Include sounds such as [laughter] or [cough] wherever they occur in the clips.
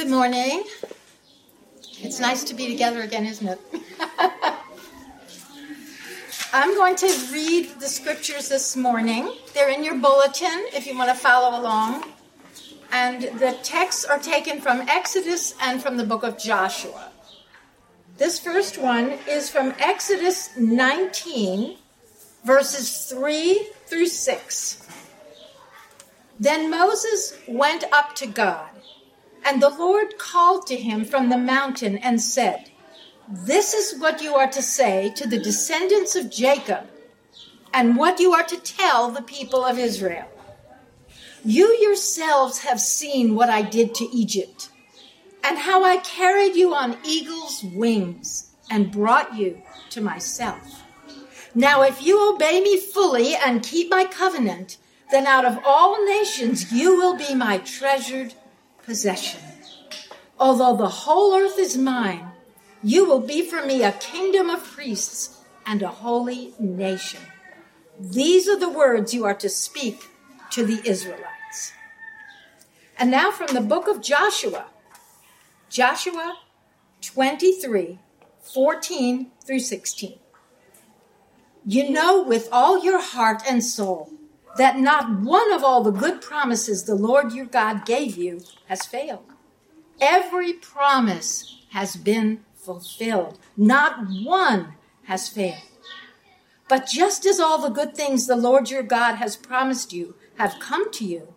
Good morning. It's nice to be together again, isn't it? [laughs] I'm going to read the scriptures this morning. They're in your bulletin if you want to follow along. And the texts are taken from Exodus and from the book of Joshua. This first one is from Exodus 19, verses 3 through 6. Then Moses went up to God and the Lord called to him from the mountain and said, This is what you are to say to the descendants of Jacob, and what you are to tell the people of Israel. You yourselves have seen what I did to Egypt, and how I carried you on eagle's wings and brought you to myself. Now, if you obey me fully and keep my covenant, then out of all nations you will be my treasured possession. Although the whole earth is mine, you will be for me a kingdom of priests and a holy nation. These are the words you are to speak to the Israelites. And now from the book of Joshua, Joshua 23 14 through 16. You know with all your heart and soul that not one of all the good promises the Lord your God gave you has failed. Every promise has been fulfilled. Not one has failed. But just as all the good things the Lord your God has promised you have come to you,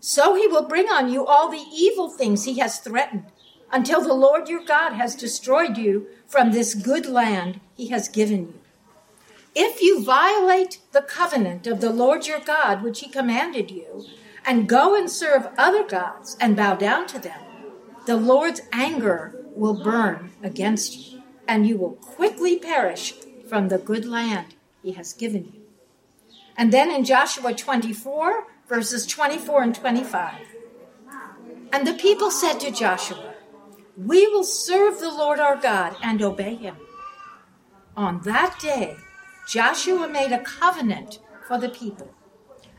so he will bring on you all the evil things he has threatened until the Lord your God has destroyed you from this good land he has given you. If you violate the covenant of the Lord your God, which he commanded you, and go and serve other gods and bow down to them, the Lord's anger will burn against you, and you will quickly perish from the good land he has given you. And then in Joshua 24, verses 24 and 25. And the people said to Joshua, We will serve the Lord our God and obey him. On that day, Joshua made a covenant for the people.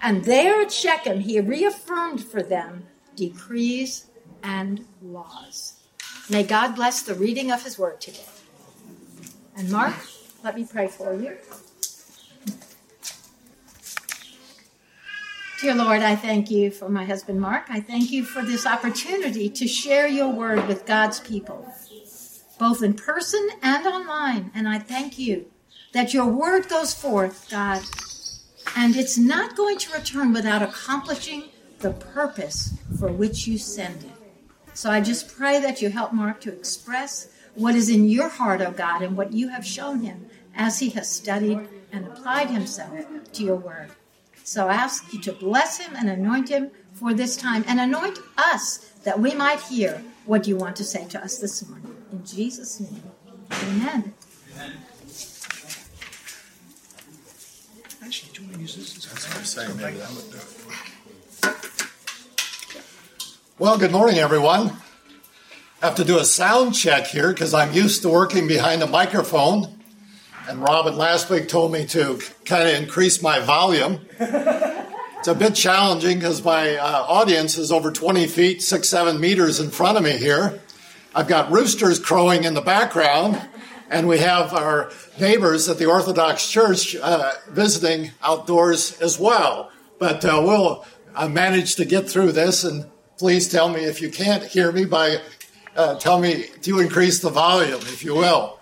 And there at Shechem, he reaffirmed for them decrees and laws. May God bless the reading of his word today. And Mark, let me pray for you. Dear Lord, I thank you for my husband Mark. I thank you for this opportunity to share your word with God's people, both in person and online. And I thank you that your word goes forth, God, and it's not going to return without accomplishing the purpose for which you send it. So I just pray that you help Mark to express what is in your heart, O oh God, and what you have shown him as he has studied and applied himself to your word. So I ask you to bless him and anoint him for this time and anoint us that we might hear what you want to say to us this morning. In Jesus' name, amen. amen. Actually, do you want to use this? That's what I'm saying. Maybe that would do it. Well, good morning, everyone. I have to do a sound check here because I'm used to working behind a microphone. And Robin last week told me to kind of increase my volume. It's a bit challenging because my uh, audience is over 20 feet, six, seven meters in front of me here. I've got roosters crowing in the background, and we have our neighbors at the Orthodox Church uh, visiting outdoors as well. But uh, we'll uh, manage to get through this, and please tell me if you can't hear me by uh, tell me to increase the volume, if you will.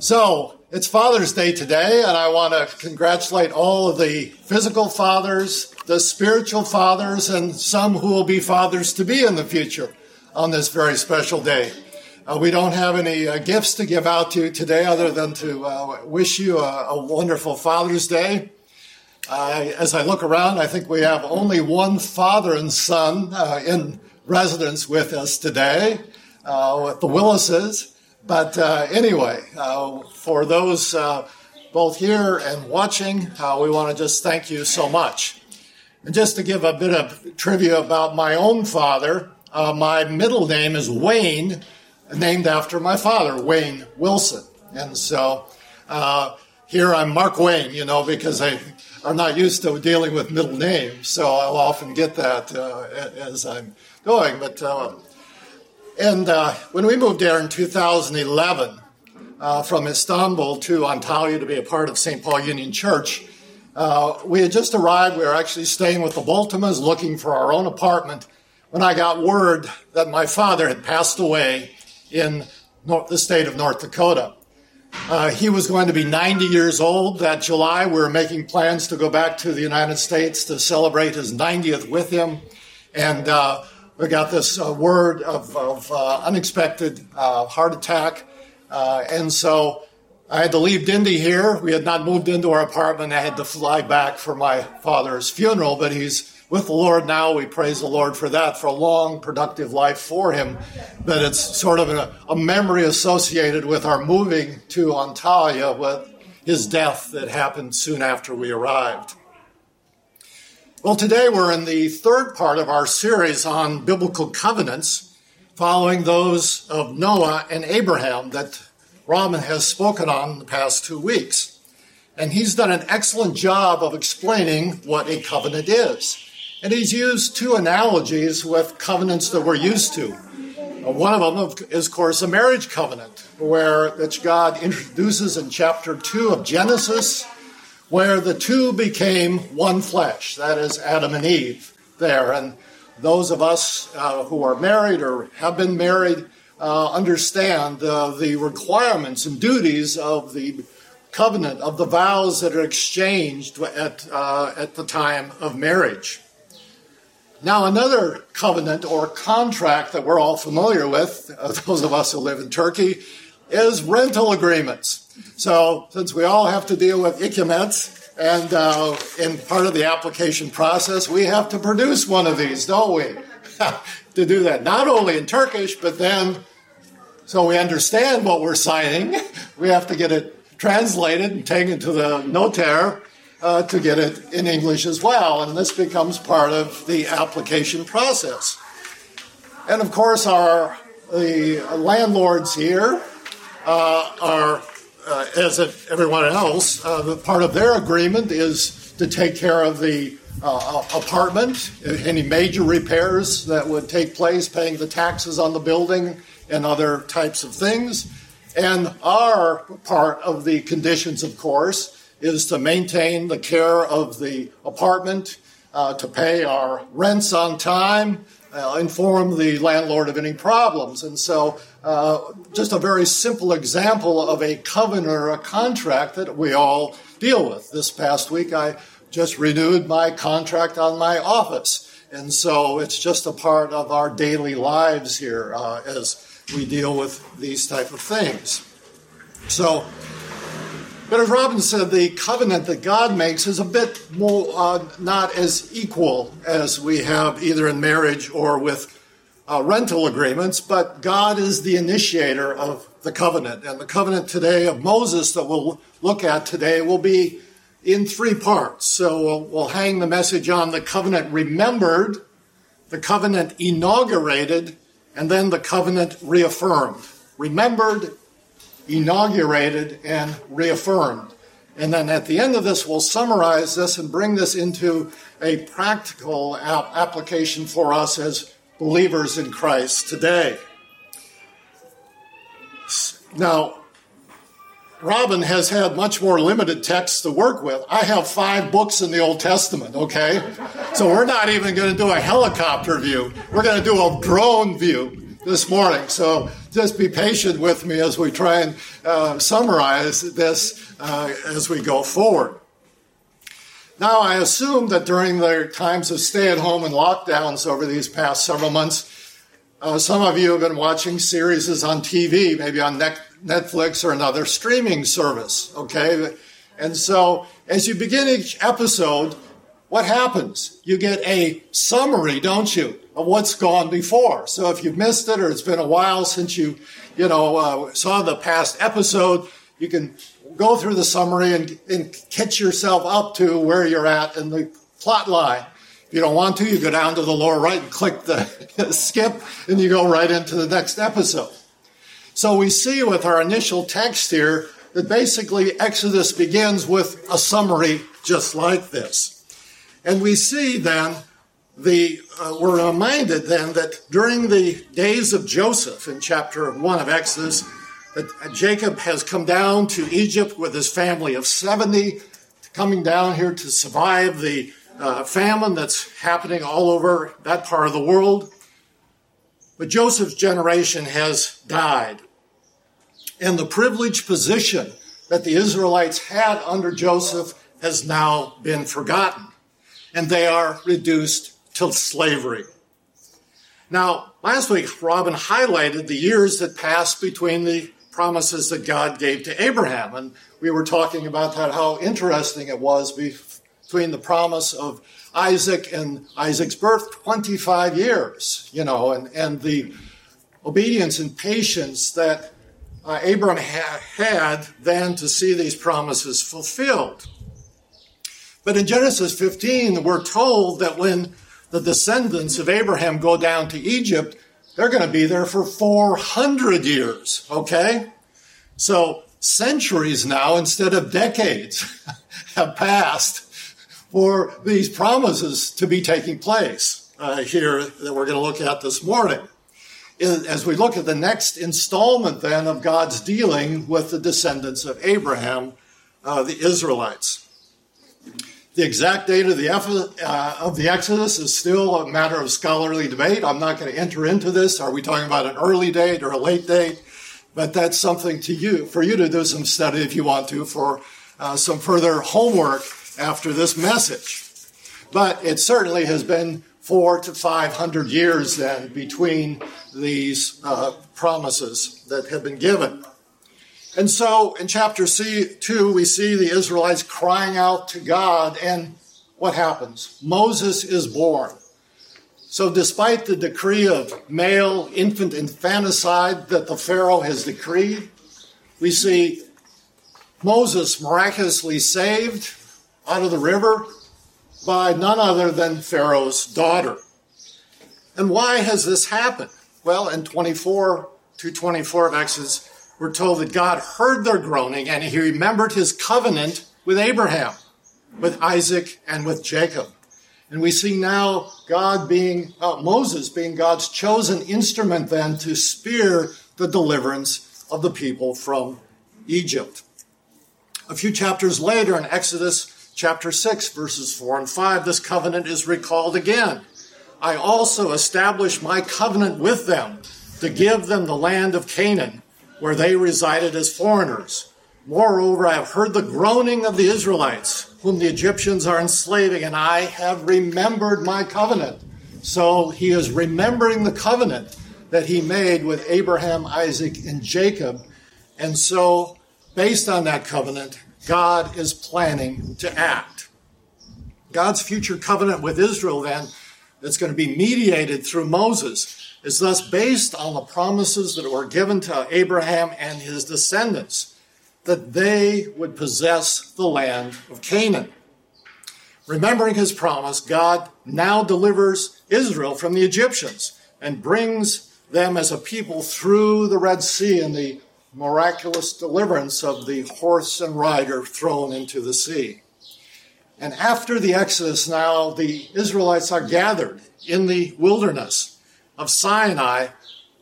So it's Father's Day today, and I want to congratulate all of the physical fathers, the spiritual fathers, and some who will be fathers to be in the future on this very special day. Uh, we don't have any uh, gifts to give out to you today other than to uh, wish you a, a, wonderful Father's Day. as I look around, I think we have only one father and son uh, in residence with us today, uh, with the Willises. But uh, anyway, for those both here and watching, we want to just thank you so much. And just to give a bit of trivia about my own father, my middle name is Wayne named after my father, Wayne Wilson. And so uh, here I'm Mark Wayne, you know, because I, I'm not used to dealing with middle names, so I'll often get that uh, as I'm going. But uh, And uh, when we moved there in 2011 uh, from Istanbul to Antalya to be a part of St. Paul Union Church, uh, we had just arrived. We were actually staying with the Boltimas, looking for our own apartment, when I got word that my father had passed away in North, the state of North Dakota. Uh, he was going to be 90 years old that July. We were making plans to go back to the United States to celebrate his 90th with him. And uh, we got this uh, word of, of uh, unexpected uh, heart attack. Uh, and so I had to leave Dindy here. We had not moved into our apartment. I had to fly back for my father's funeral, but he's with the Lord now. We praise the Lord for that, for a long, productive life for him. But it's sort of a, a memory associated with our moving to Antalya with his death that happened soon after we arrived. Well, today we're in the third part of our series on biblical covenants, following those of Noah and Abraham that Robin has spoken on the past two weeks. And he's done an excellent job of explaining what a covenant is. And he's used two analogies with covenants that we're used to. Uh, one of them is, of course, a marriage covenant, where which God introduces in chapter 2 of Genesis, where the two became one flesh. That is Adam and Eve there. And those of us uh, who are married or have been married uh, understand uh, the requirements and duties of the covenant, of the vows that are exchanged at, uh, at the time of marriage. Now, another covenant or contract that we're all familiar with, uh, those of us who live in Turkey, is rental agreements. So, since we all have to deal with ikamets, and uh, in part of the application process, we have to produce one of these, don't we? [laughs] to do that, not only in Turkish, but then, so we understand what we're signing, [laughs] we have to get it translated and taken to the notaire uh, to get it in English as well. And this becomes part of the application process. And of course, our the landlords here uh, are, uh, as everyone else, uh, part of their agreement is to take care of the uh, apartment, any major repairs that would take place, paying the taxes on the building, and other types of things. And our part of the conditions, of course, is to maintain the care of the apartment, uh, to pay our rents on time, uh, inform the landlord of any problems. And so, uh, just a very simple example of a covenant or a contract that we all deal with. This past week, I just renewed my contract on my office. And so it's just a part of our daily lives here uh, as we deal with these type of things. So, but as Robin said, the covenant that God makes is a bit more uh, not as equal as we have either in marriage or with uh, rental agreements, but God is the initiator of the covenant. And the covenant today of Moses that we'll look at today will be in three parts. So we'll, we'll hang the message on the covenant remembered, the covenant inaugurated, and then the covenant reaffirmed. Remembered, inaugurated and reaffirmed. And then at the end of this, we'll summarize this and bring this into a practical application for us as believers in Christ today. Now, Robin has had much more limited texts to work with. I have five books in the Old Testament, okay? So we're not even going to do a helicopter view. We're going to do a drone view this morning. So just be patient with me as we try and uh, summarize this uh, as we go forward. Now, I assume that during the times of stay at home and lockdowns over these past several months, uh, some of you have been watching series on TV, maybe on Netflix or another streaming service, okay? And so as you begin each episode, what happens? You get a summary, don't you? of what's gone before. So if you've missed it or it's been a while since you, you know, uh, saw the past episode, you can go through the summary and, and catch yourself up to where you're at in the plot line. If you don't want to, you go down to the lower right and click the [laughs] skip, and you go right into the next episode. So we see with our initial text here that basically Exodus begins with a summary just like this. And we see then the, uh, we're reminded then that during the days of Joseph in chapter 1 of Exodus, that Jacob has come down to Egypt with his family of 70, coming down here to survive the uh, famine that's happening all over that part of the world. But Joseph's generation has died. And the privileged position that the Israelites had under Joseph has now been forgotten. And they are reduced to slavery. Now, last week, Robin highlighted the years that passed between the promises that God gave to Abraham. And we were talking about that, how interesting it was between the promise of Isaac and Isaac's birth, 25 years, you know, and, and the obedience and patience that uh, Abram ha- had then to see these promises fulfilled. But in Genesis 15, we're told that when the descendants of Abraham go down to Egypt, they're going to be there for 400 years, okay? So centuries now instead of decades [laughs] have passed for these promises to be taking place uh, here that we're going to look at this morning. As we look at the next installment then of God's dealing with the descendants of Abraham, uh, the Israelites. The exact date of the, uh, of the Exodus is still a matter of scholarly debate. I'm not going to enter into this. Are we talking about an early date or a late date? But that's something to you, for you to do some study if you want to, for uh, some further homework after this message. But it certainly has been four to five hundred years then between these uh, promises that have been given. And so in chapter C, 2, we see the Israelites crying out to God, and what happens? Moses is born. So, despite the decree of male infant infanticide that the Pharaoh has decreed, we see Moses miraculously saved out of the river by none other than Pharaoh's daughter. And why has this happened? Well, in 24 to 24 of Exodus, we're told that God heard their groaning and he remembered his covenant with Abraham, with Isaac, and with Jacob. And we see now God being, uh, Moses being God's chosen instrument then to spear the deliverance of the people from Egypt. A few chapters later in Exodus chapter 6, verses 4 and 5, this covenant is recalled again. I also establish my covenant with them to give them the land of Canaan where they resided as foreigners. Moreover, I have heard the groaning of the Israelites, whom the Egyptians are enslaving, and I have remembered my covenant. So he is remembering the covenant that he made with Abraham, Isaac, and Jacob. And so, based on that covenant, God is planning to act. God's future covenant with Israel, then, that's going to be mediated through Moses is thus based on the promises that were given to Abraham and his descendants that they would possess the land of Canaan. Remembering his promise, God now delivers Israel from the Egyptians and brings them as a people through the Red Sea in the miraculous deliverance of the horse and rider thrown into the sea. And after the Exodus, now the Israelites are gathered in the wilderness of Sinai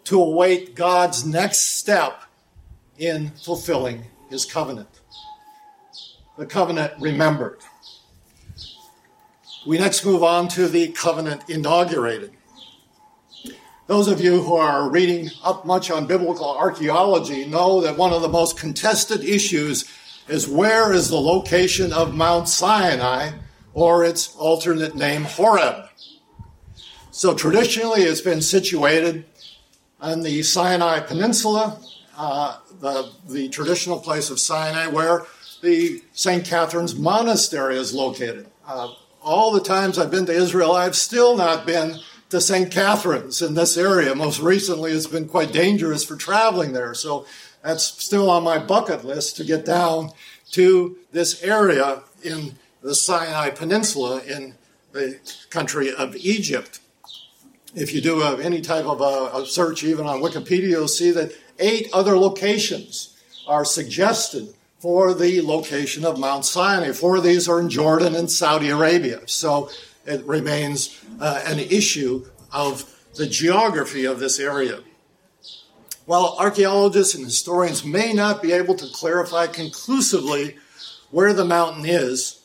to await God's next step in fulfilling his covenant. The covenant remembered. We next move on to the covenant inaugurated. Those of you who are reading up much on biblical archaeology know that one of the most contested issues is where is the location of Mount Sinai or its alternate name Horeb. So traditionally, it's been situated on the Sinai Peninsula, uh, the, the traditional place of Sinai, where the St. Catherine's Monastery is located. Uh, all the times I've been to Israel, I've still not been to St. Catherine's in this area. Most recently, it's been quite dangerous for traveling there. So that's still on my bucket list to get down to this area in the Sinai Peninsula in the country of Egypt if you do a, any type of a, a search, even on Wikipedia, you'll see that eight other locations are suggested for the location of Mount Sinai. Four of these are in Jordan and Saudi Arabia. So it remains uh, an issue of the geography of this area. While archaeologists and historians may not be able to clarify conclusively where the mountain is,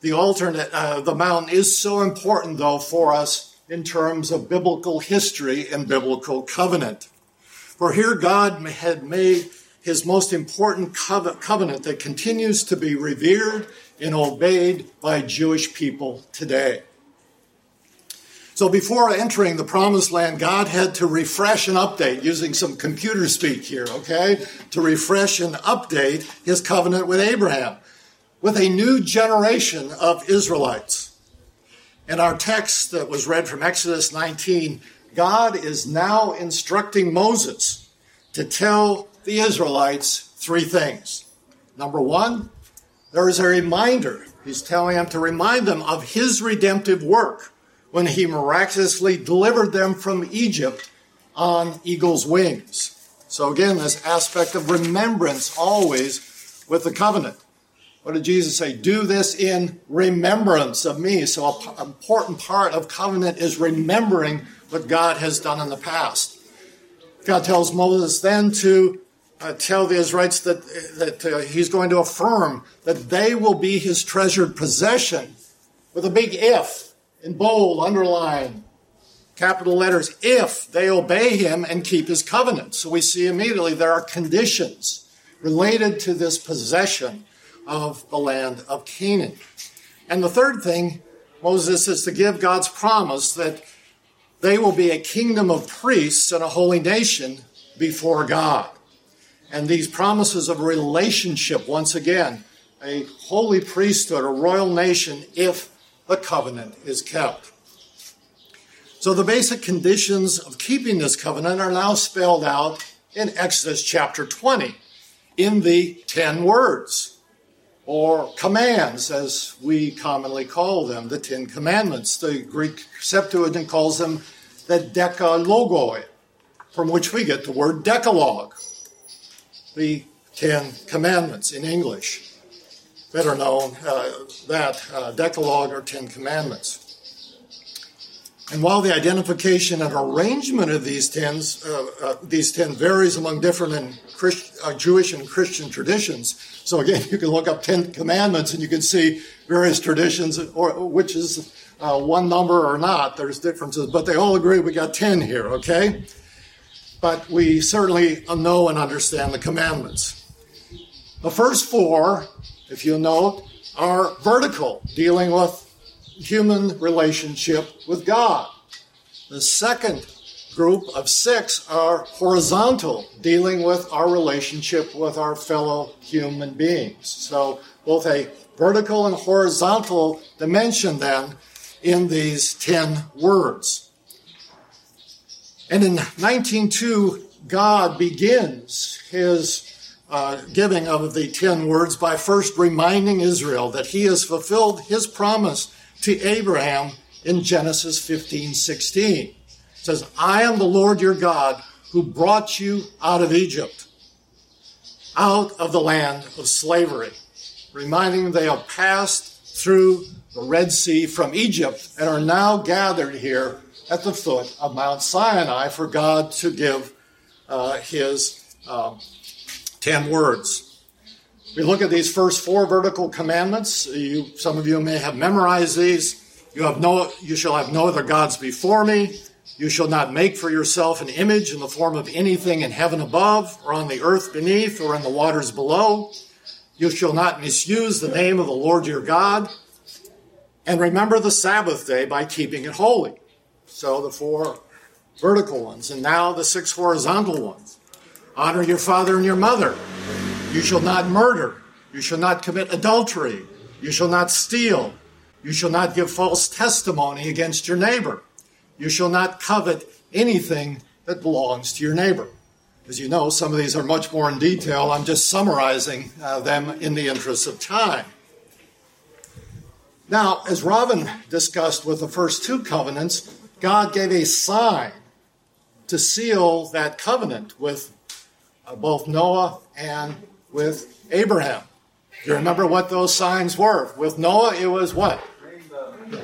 the alternate, uh, the mountain is so important though for us in terms of biblical history and biblical covenant. For here God had made his most important covenant that continues to be revered and obeyed by Jewish people today. So before entering the promised land, God had to refresh and update, using some computer speak here, okay? To refresh and update his covenant with Abraham, with a new generation of Israelites. In our text that was read from Exodus 19, God is now instructing Moses to tell the Israelites three things. Number one, there is a reminder. He's telling them to remind them of his redemptive work when he miraculously delivered them from Egypt on eagle's wings. So, again, this aspect of remembrance always with the covenant. What did Jesus say? Do this in remembrance of me. So, an important part of covenant is remembering what God has done in the past. God tells Moses then to uh, tell the Israelites that, that uh, he's going to affirm that they will be his treasured possession with a big if in bold, underlined, capital letters, if they obey him and keep his covenant. So we see immediately there are conditions related to this possession of the land of Canaan. And the third thing, Moses is to give God's promise that they will be a kingdom of priests and a holy nation before God. And these promises of relationship, once again, a holy priesthood, a royal nation, if the covenant is kept. So the basic conditions of keeping this covenant are now spelled out in Exodus chapter 20 in the 10 words or commands as we commonly call them, the 10 commandments. The Greek Septuagint calls them the decalogoi, from which we get the word decalogue, the 10 commandments in English better known uh, that uh, Decalogue or Ten Commandments. And while the identification and arrangement of these tens, uh, uh, these ten varies among different and Christ, uh, Jewish and Christian traditions, so again, [laughs] you can look up Ten Commandments and you can see various traditions, or which is uh, one number or not. There's differences, but they all agree we got ten here. Okay, but we certainly know and understand the commandments. The first four if you note, are vertical, dealing with human relationship with God. The second group of six are horizontal, dealing with our relationship with our fellow human beings. So, both a vertical and horizontal dimension then in these 10 words. And in 19.2, God begins his uh, giving of the ten words by first reminding Israel that he has fulfilled his promise to Abraham in Genesis 15 16. It says, I am the Lord your God who brought you out of Egypt, out of the land of slavery, reminding them they have passed through the Red Sea from Egypt and are now gathered here at the foot of Mount Sinai for God to give uh, his uh, 10 words. We look at these first four vertical commandments. You, some of you may have memorized these. You, have no, you shall have no other gods before me. You shall not make for yourself an image in the form of anything in heaven above, or on the earth beneath, or in the waters below. You shall not misuse the name of the Lord your God. And remember the Sabbath day by keeping it holy. So the four vertical ones, and now the six horizontal ones. Honor your father and your mother. You shall not murder. You shall not commit adultery. You shall not steal. You shall not give false testimony against your neighbor. You shall not covet anything that belongs to your neighbor. As you know, some of these are much more in detail. I'm just summarizing uh, them in the interest of time. Now, as Robin discussed with the first two covenants, God gave a sign to seal that covenant with uh, both Noah and with Abraham. You remember what those signs were? With Noah, it was what?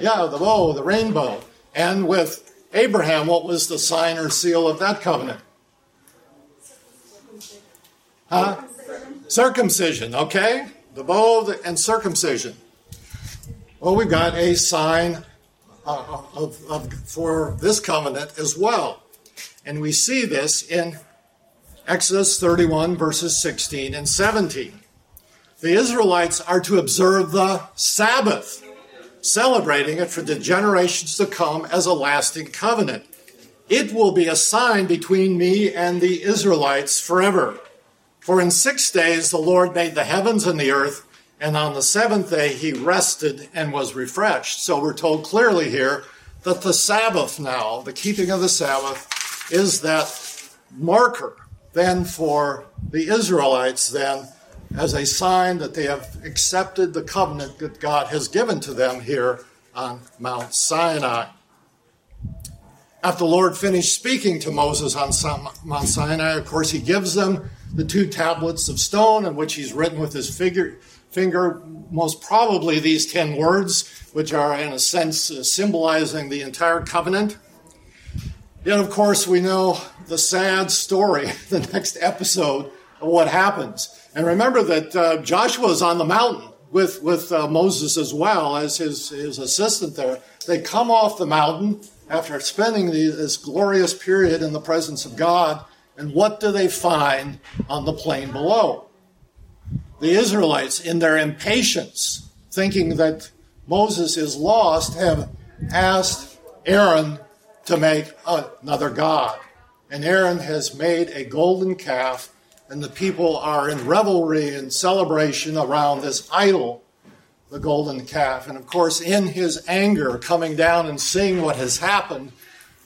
Yeah, the bow, the rainbow. And with Abraham, what was the sign or seal of that covenant? Huh? Circumcision, okay? The bow and circumcision. Well, we've got a sign uh, of, of, for this covenant as well. And we see this in Exodus 31, verses 16 and 17. The Israelites are to observe the Sabbath, celebrating it for the generations to come as a lasting covenant. It will be a sign between me and the Israelites forever. For in six days the Lord made the heavens and the earth, and on the seventh day he rested and was refreshed. So we're told clearly here that the Sabbath now, the keeping of the Sabbath, is that marker then for the Israelites then as a sign that they have accepted the covenant that God has given to them here on Mount Sinai. After the Lord finished speaking to Moses on Mount Sinai, of course, he gives them the two tablets of stone in which he's written with his figure, finger, most probably these ten words, which are, in a sense, symbolizing the entire covenant. Yet, of course, we know the sad story, [laughs] the next episode of what happens. And remember that uh, Joshua is on the mountain with, with uh, Moses as well as his, his assistant there. They come off the mountain after spending the, this glorious period in the presence of God. And what do they find on the plain below? The Israelites, in their impatience, thinking that Moses is lost, have asked Aaron to make another God. And Aaron has made a golden calf and the people are in revelry and celebration around this idol, the golden calf. And of course, in his anger, coming down and seeing what has happened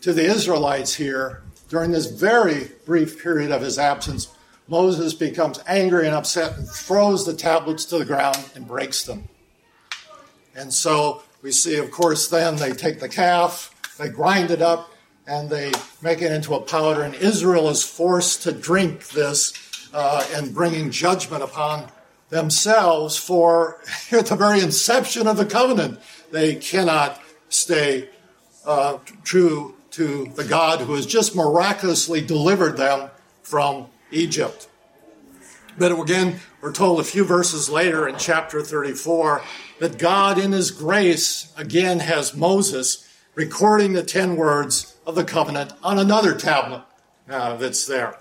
to the Israelites here during this very brief period of his absence, Moses becomes angry and upset and throws the tablets to the ground and breaks them. And so we see, of course, then they take the calf, they grind it up, and they make it into a powder, and Israel is forced to drink this uh, and bringing judgment upon themselves for [laughs] at the very inception of the covenant. They cannot stay uh, true to the God who has just miraculously delivered them from Egypt. But again, we're told a few verses later in chapter 34 that God, in His grace, again has Moses recording the ten words of the covenant on another tablet uh, that's there.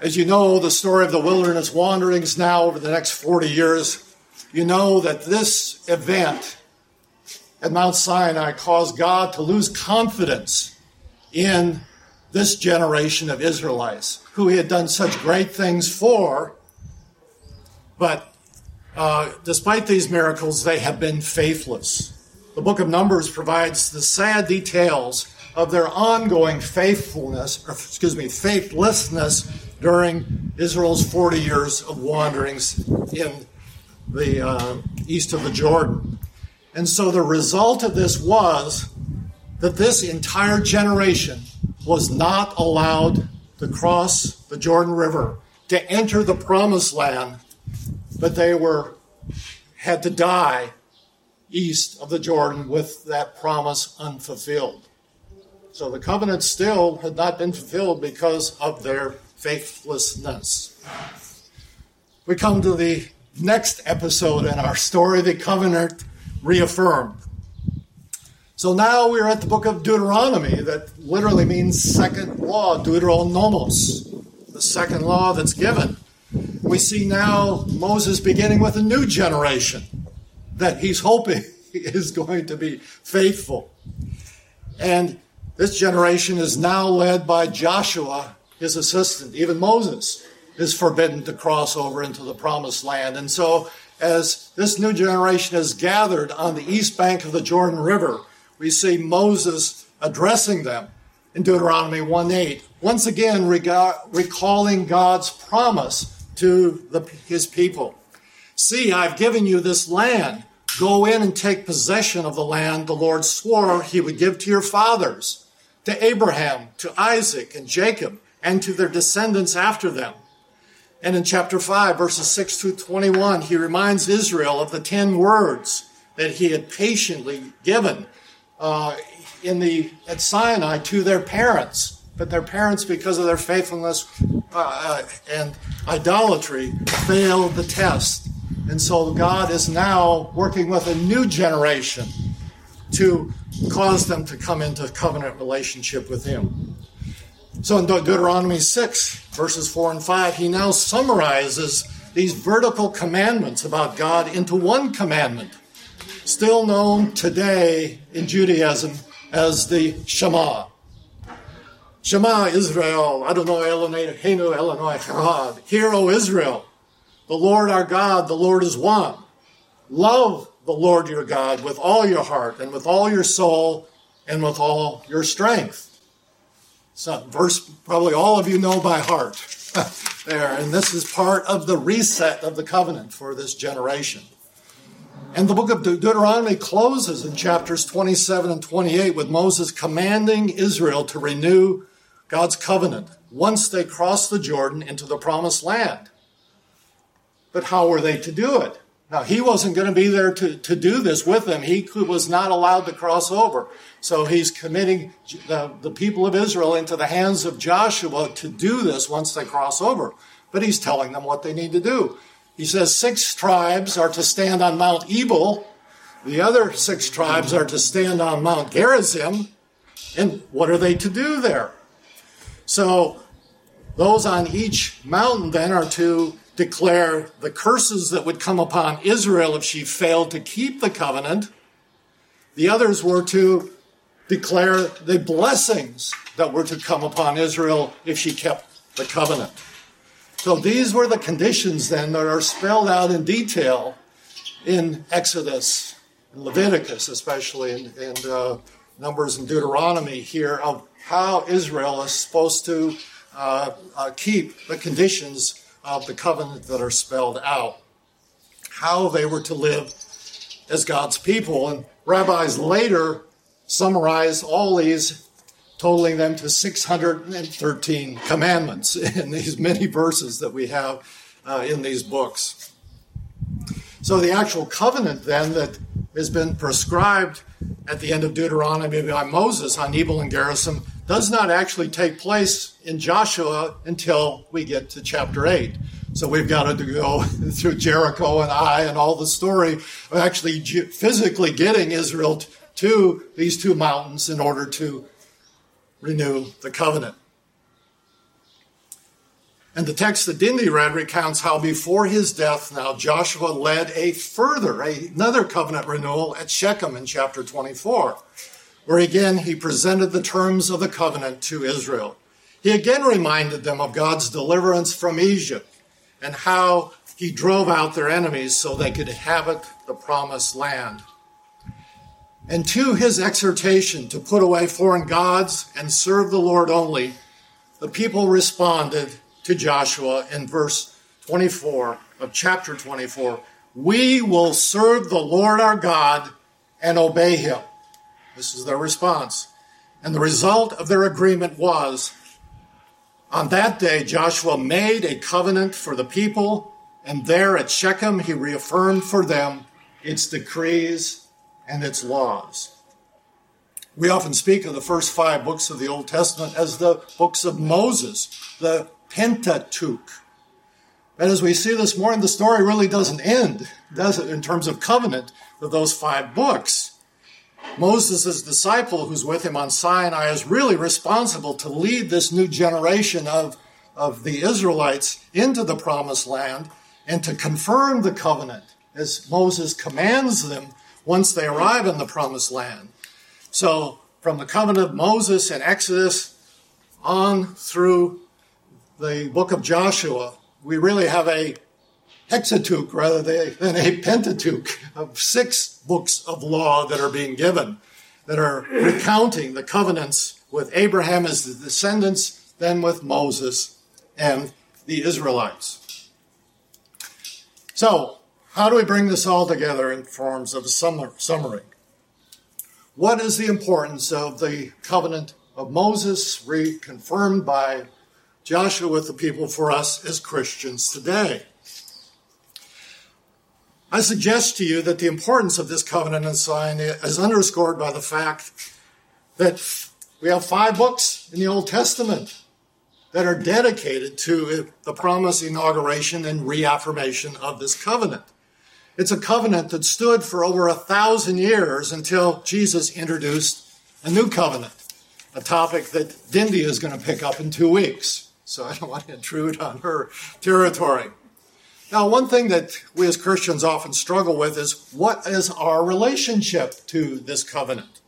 As you know, the story of the wilderness wanderings now over the next 40 years, you know that this event at Mount Sinai caused God to lose confidence in this generation of Israelites who he had done such great things for. But uh, despite these miracles, they have been faithless. The book of Numbers provides the sad details of their ongoing faithfulness, or excuse me, faithlessness during Israel's 40 years of wanderings in the uh, east of the Jordan. And so the result of this was that this entire generation was not allowed to cross the Jordan River to enter the promised land, but they were had to die east of the Jordan with that promise unfulfilled. So the covenant still had not been fulfilled because of their faithlessness. We come to the next episode in our story, the covenant reaffirmed. So now we're at the book of Deuteronomy, that literally means second law, Deuteronomos, the second law that's given. We see now Moses beginning with a new generation that he's hoping [laughs] is going to be faithful. And this generation is now led by Joshua his assistant, even Moses, is forbidden to cross over into the promised land. And so, as this new generation is gathered on the east bank of the Jordan River, we see Moses addressing them in Deuteronomy 1 8, once again recalling God's promise to the, his people. See, I've given you this land. Go in and take possession of the land the Lord swore he would give to your fathers, to Abraham, to Isaac, and Jacob and to their descendants after them. And in chapter 5, verses 6 through 21, he reminds Israel of the ten words that he had patiently given uh, in the at Sinai to their parents. But their parents, because of their faithfulness uh, and idolatry, failed the test. And so God is now working with a new generation to cause them to come into covenant relationship with Him. So in Deuteronomy 6, verses 4 and 5, he now summarizes these vertical commandments about God into one commandment, still known today in Judaism as the Shema. Shema Israel, Adonai Eloheinu Eloheinu Echad. Hear, O Israel, the Lord our God, the Lord is one. Love the Lord your God with all your heart and with all your soul and with all your strength. So, verse probably all of you know by heart [laughs] there. And this is part of the reset of the covenant for this generation. And the book of Deuteronomy closes in chapters 27 and 28 with Moses commanding Israel to renew God's covenant once they cross the Jordan into the promised land. But how were they to do it? Now, he wasn't going to be there to, to do this with them. He was not allowed to cross over. So he's committing the, the people of Israel into the hands of Joshua to do this once they cross over. But he's telling them what they need to do. He says six tribes are to stand on Mount Ebal. The other six tribes are to stand on Mount Gerizim. And what are they to do there? So those on each mountain then are to declare the curses that would come upon Israel if she failed to keep the covenant. The others were to declare the blessings that were to come upon Israel if she kept the covenant. So these were the conditions then that are spelled out in detail in Exodus, in Leviticus, especially, and, and uh, Numbers and Deuteronomy here of how Israel is supposed to uh, uh, keep the conditions of the covenant that are spelled out, how they were to live as God's people. And rabbis later summarized all these, totaling them to 613 commandments [laughs] in these many verses that we have uh, in these books. So the actual covenant then that has been prescribed at the end of Deuteronomy by Moses on Ebal and Gerizim does not actually take place in Joshua until we get to chapter 8. So we've got to go [laughs] through Jericho and Ai and all the story of actually physically getting Israel to these two mountains in order to renew the covenant. And the text that Dindy read recounts how before his death, now Joshua led a further, another covenant renewal at Shechem in chapter 24 where again he presented the terms of the covenant to Israel. He again reminded them of God's deliverance from Egypt and how he drove out their enemies so they could inhabit the promised land. And to his exhortation to put away foreign gods and serve the Lord only, the people responded to Joshua in verse 24 of chapter 24 We will serve the Lord our God and obey him. This is their response. And the result of their agreement was on that day, Joshua made a covenant for the people, and there at Shechem, he reaffirmed for them its decrees and its laws. We often speak of the first five books of the Old Testament as the books of Moses, the Pentateuch. And as we see this morning, the story really doesn't end, does it, in terms of covenant with those five books. Moses' disciple, who's with him on Sinai, is really responsible to lead this new generation of, of the Israelites into the promised land and to confirm the covenant as Moses commands them once they arrive in the promised land. So, from the covenant of Moses in Exodus on through the book of Joshua, we really have a hexateuch rather than a pentateuch of six books of law that are being given that are recounting the covenants with Abraham as the descendants, then with Moses and the Israelites. So, how do we bring this all together in forms of a summary? What is the importance of the covenant of Moses reconfirmed by Joshua with the people for us as Christians today? I suggest to you that the importance of this covenant and sign is underscored by the fact that we have five books in the Old Testament that are dedicated to the promise, inauguration, and reaffirmation of this covenant. It's a covenant that stood for over a thousand years until Jesus introduced a new covenant, a topic that Dindy is going to pick up in two weeks. So I don't want to intrude on her territory. Now, one thing that we as Christians often struggle with is what is our relationship to this covenant?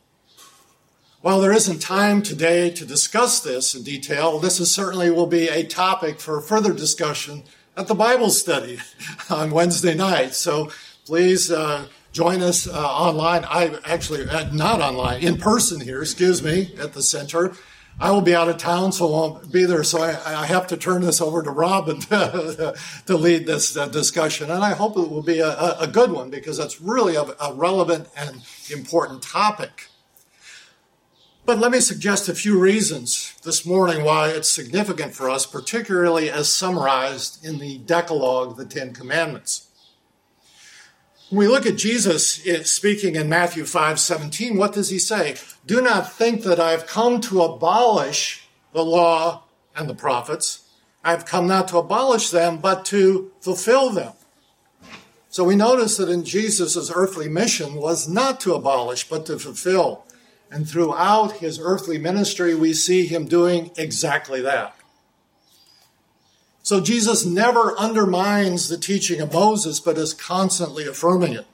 While there isn't time today to discuss this in detail, this is certainly will be a topic for further discussion at the Bible study [laughs] on Wednesday night. So please uh, join us uh, online. I actually, uh, not online, in person here, excuse me, at the center. I will be out of town, so I won't be there. So I, I have to turn this over to Robin [laughs] to, to lead this uh, discussion. And I hope it will be a, a good one because it's really a, a relevant and important topic. But let me suggest a few reasons this morning why it's significant for us, particularly as summarized in the Decalogue, the Ten Commandments. When we look at Jesus speaking in Matthew 5 17, what does he say? Do not think that I've come to abolish the law and the prophets. I've come not to abolish them, but to fulfill them. So we notice that in Jesus' earthly mission was not to abolish, but to fulfill. And throughout his earthly ministry, we see him doing exactly that. So Jesus never undermines the teaching of Moses, but is constantly affirming it.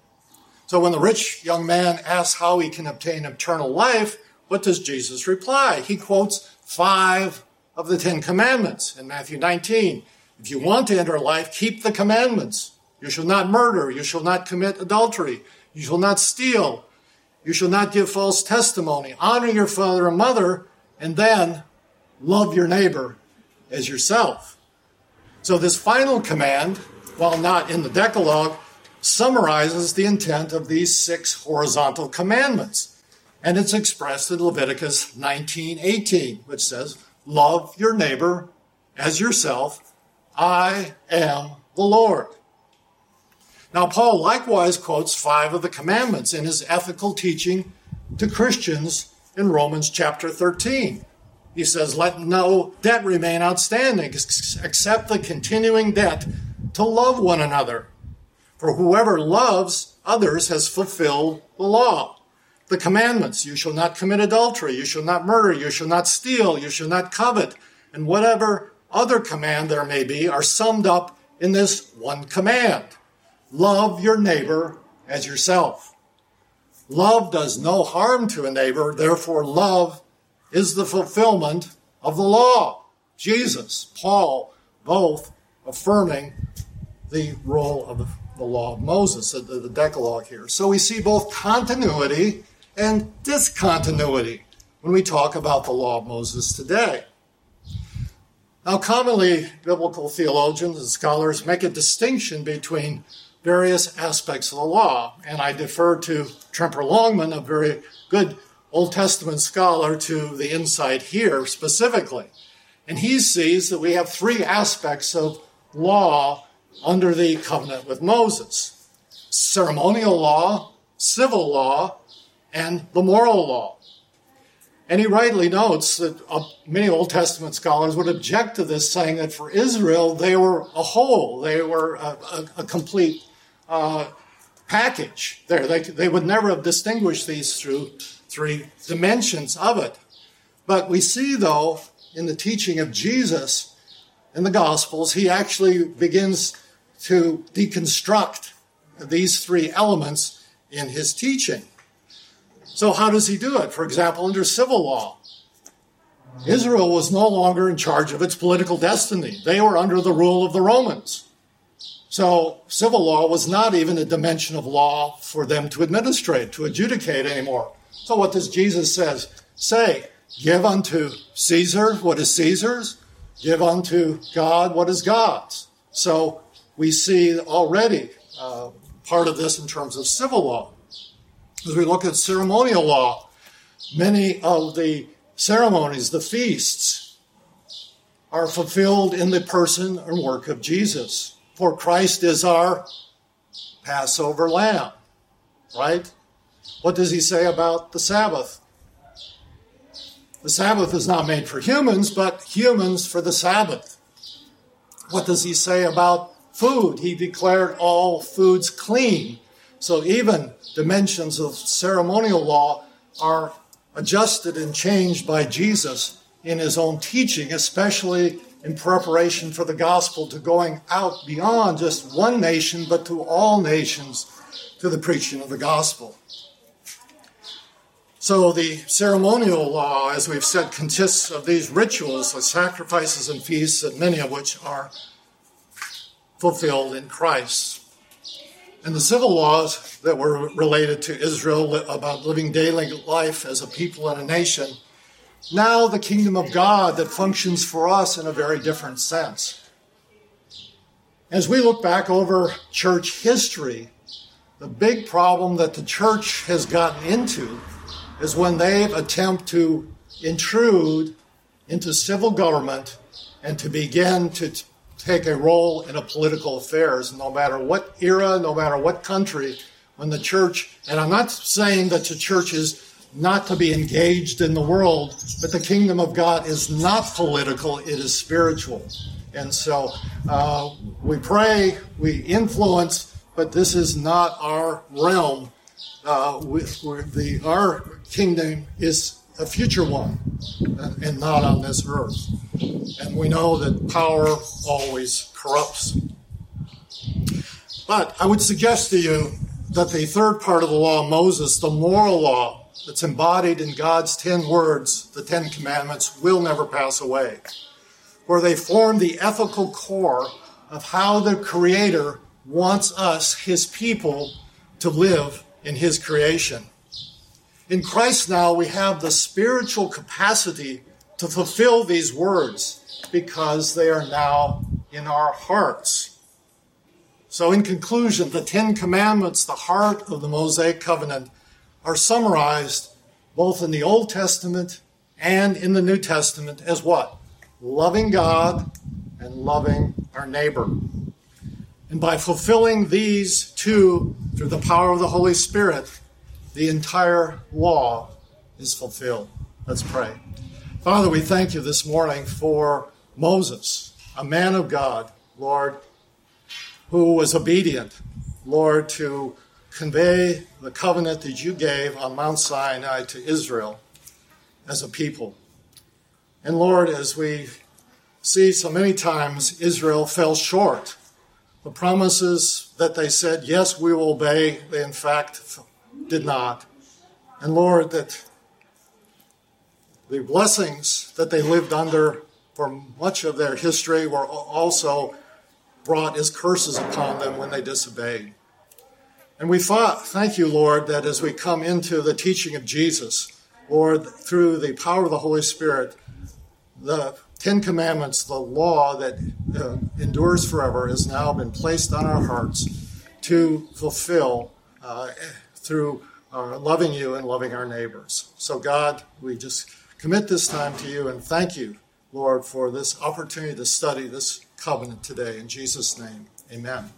So when the rich young man asks how he can obtain eternal life, what does Jesus reply? He quotes five of the Ten Commandments in Matthew 19. If you want to enter life, keep the commandments. You shall not murder. You shall not commit adultery. You shall not steal. You shall not give false testimony. Honor your father and mother, and then love your neighbor as yourself. So, this final command, while not in the Decalogue, summarizes the intent of these six horizontal commandments. And it's expressed in Leviticus 19:18, which says, "Love your neighbor as yourself. I am the Lord." Now, Paul likewise quotes five of the commandments in his ethical teaching to Christians in Romans chapter 13. He says, Let no debt remain outstanding except the continuing debt to love one another. For whoever loves others has fulfilled the law. The commandments you shall not commit adultery, you shall not murder, you shall not steal, you shall not covet, and whatever other command there may be are summed up in this one command love your neighbor as yourself. Love does no harm to a neighbor, therefore, love is the fulfillment of the law. Jesus, Paul, both affirming the role of the law of Moses, the Decalogue here. So we see both continuity and discontinuity when we talk about the law of Moses today. Now, commonly, biblical theologians and scholars make a distinction between various aspects of the law, and I defer to Tremper Longman, a very good Old Testament scholar to the insight here specifically. And he sees that we have three aspects of law under the covenant with Moses ceremonial law, civil law, and the moral law. And he rightly notes that uh, many Old Testament scholars would object to this, saying that for Israel, they were a whole, they were a, a, a complete uh, package there. They, they would never have distinguished these through three dimensions of it. But we see, though, in the teaching of Jesus in the Gospels, he actually begins to deconstruct these three elements in his teaching. So, how does he do it? For example, under civil law, Israel was no longer in charge of its political destiny, they were under the rule of the Romans. So, civil law was not even a dimension of law for them to administrate, to adjudicate anymore. So what does Jesus says? Say, give unto Caesar what is Caesar's, give unto God what is God's. So we see already uh, part of this in terms of civil law. As we look at ceremonial law, many of the ceremonies, the feasts, are fulfilled in the person and work of Jesus. For Christ is our Passover lamb, right? What does he say about the Sabbath? The Sabbath is not made for humans, but humans for the Sabbath. What does he say about food? He declared all foods clean. So even dimensions of ceremonial law are adjusted and changed by Jesus in his own teaching, especially in preparation for the gospel to going out beyond just one nation, but to all nations to the preaching of the gospel. So the ceremonial law, as we've said, consists of these rituals, the sacrifices and feasts, and many of which are fulfilled in Christ. And the civil laws that were related to Israel about living daily life as a people and a nation now the kingdom of God that functions for us in a very different sense. As we look back over church history, the big problem that the church has gotten into is when they attempt to intrude into civil government and to begin to t- take a role in a political affairs, no matter what era, no matter what country, when the church, and I'm not saying that the church is not to be engaged in the world, but the kingdom of God is not political, it is spiritual. And so uh, we pray, we influence, but this is not our realm. Uh, we, the, our kingdom is a future one and, and not on this earth. And we know that power always corrupts. But I would suggest to you that the third part of the law of Moses, the moral law, that's embodied in God's ten words, the Ten Commandments, will never pass away, where they form the ethical core of how the Creator wants us, His people, to live in His creation. In Christ now, we have the spiritual capacity to fulfill these words because they are now in our hearts. So, in conclusion, the Ten Commandments, the heart of the Mosaic covenant, are summarized both in the Old Testament and in the New Testament as what? Loving God and loving our neighbor. And by fulfilling these two through the power of the Holy Spirit, the entire law is fulfilled. Let's pray. Father, we thank you this morning for Moses, a man of God, Lord, who was obedient, Lord, to convey the covenant that you gave on Mount Sinai to Israel as a people. And Lord, as we see so many times, Israel fell short. The promises that they said, yes, we will obey, they in fact did not. And Lord, that the blessings that they lived under for much of their history were also brought as curses upon them when they disobeyed. And we thought, thank you, Lord, that as we come into the teaching of Jesus, Lord, through the power of the Holy Spirit, the Ten Commandments, the law that uh, endures forever, has now been placed on our hearts to fulfill uh, through uh, loving you and loving our neighbors. So, God, we just commit this time to you and thank you, Lord, for this opportunity to study this covenant today. In Jesus' name, amen.